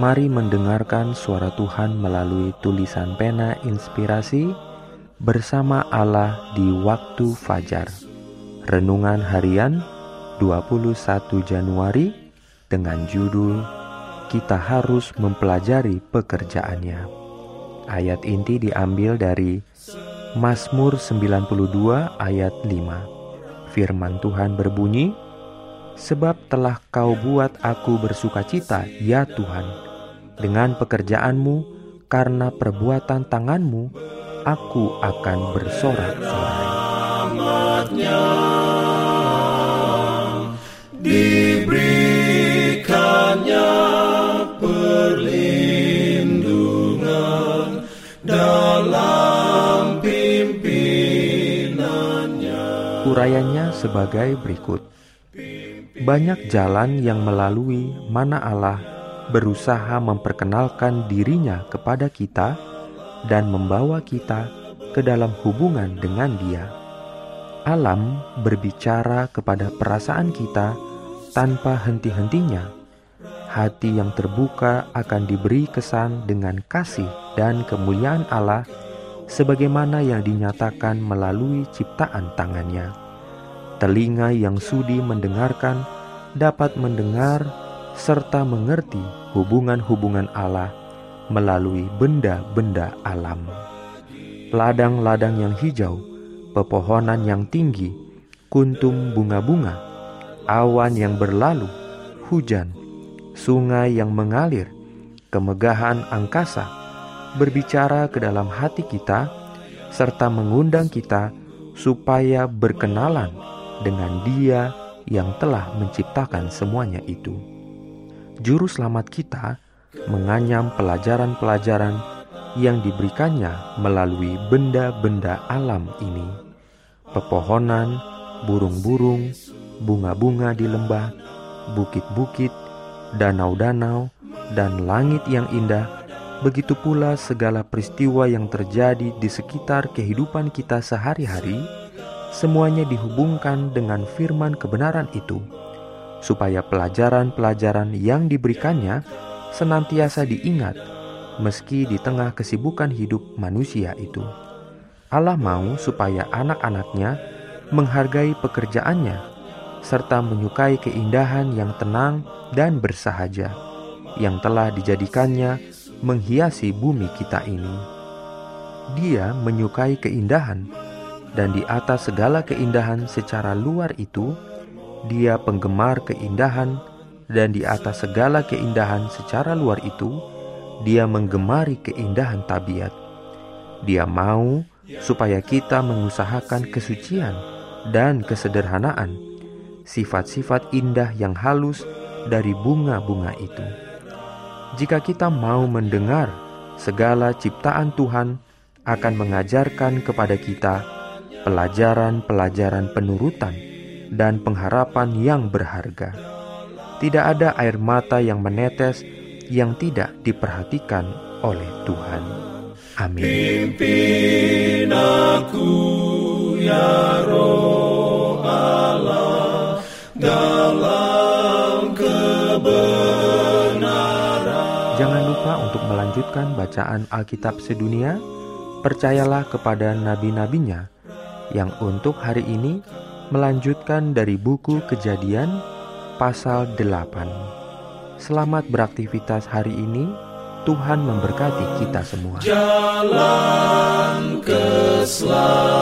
Mari mendengarkan suara Tuhan melalui tulisan pena inspirasi bersama Allah di waktu fajar. Renungan harian 21 Januari dengan judul Kita harus mempelajari pekerjaannya. Ayat inti diambil dari Mazmur 92 ayat 5. Firman Tuhan berbunyi, Sebab telah kau buat aku bersuka cita, ya Tuhan. Dengan pekerjaanmu, karena perbuatan tanganmu, aku akan bersorak-sorai. Diberikannya perlindungan dalam pimpinannya. Urayanya sebagai berikut. Banyak jalan yang melalui mana Allah berusaha memperkenalkan dirinya kepada kita dan membawa kita ke dalam hubungan dengan Dia. Alam berbicara kepada perasaan kita tanpa henti-hentinya. Hati yang terbuka akan diberi kesan dengan kasih dan kemuliaan Allah sebagaimana yang dinyatakan melalui ciptaan tangannya telinga yang sudi mendengarkan dapat mendengar serta mengerti hubungan-hubungan Allah melalui benda-benda alam. Ladang-ladang yang hijau, pepohonan yang tinggi, kuntum bunga-bunga, awan yang berlalu, hujan, sungai yang mengalir, kemegahan angkasa, berbicara ke dalam hati kita, serta mengundang kita supaya berkenalan dengan Dia yang telah menciptakan semuanya itu. Juru selamat kita menganyam pelajaran-pelajaran yang diberikannya melalui benda-benda alam ini. Pepohonan, burung-burung, bunga-bunga di lembah, bukit-bukit, danau-danau, dan langit yang indah, begitu pula segala peristiwa yang terjadi di sekitar kehidupan kita sehari-hari semuanya dihubungkan dengan firman kebenaran itu, supaya pelajaran-pelajaran yang diberikannya senantiasa diingat, meski di tengah kesibukan hidup manusia itu. Allah mau supaya anak-anaknya menghargai pekerjaannya, serta menyukai keindahan yang tenang dan bersahaja, yang telah dijadikannya menghiasi bumi kita ini. Dia menyukai keindahan dan di atas segala keindahan secara luar itu, dia penggemar keindahan, dan di atas segala keindahan secara luar itu, dia menggemari keindahan tabiat. Dia mau supaya kita mengusahakan kesucian dan kesederhanaan, sifat-sifat indah yang halus dari bunga-bunga itu. Jika kita mau mendengar segala ciptaan Tuhan akan mengajarkan kepada kita pelajaran-pelajaran penurutan, dan pengharapan yang berharga. Tidak ada air mata yang menetes yang tidak diperhatikan oleh Tuhan. Amin. Pimpin aku ya roh Allah dalam kebenaran. Jangan lupa untuk melanjutkan bacaan Alkitab sedunia. Percayalah kepada nabi-nabinya yang untuk hari ini melanjutkan dari buku Kejadian pasal 8. Selamat beraktivitas hari ini. Tuhan memberkati kita semua. Jalan keselamatan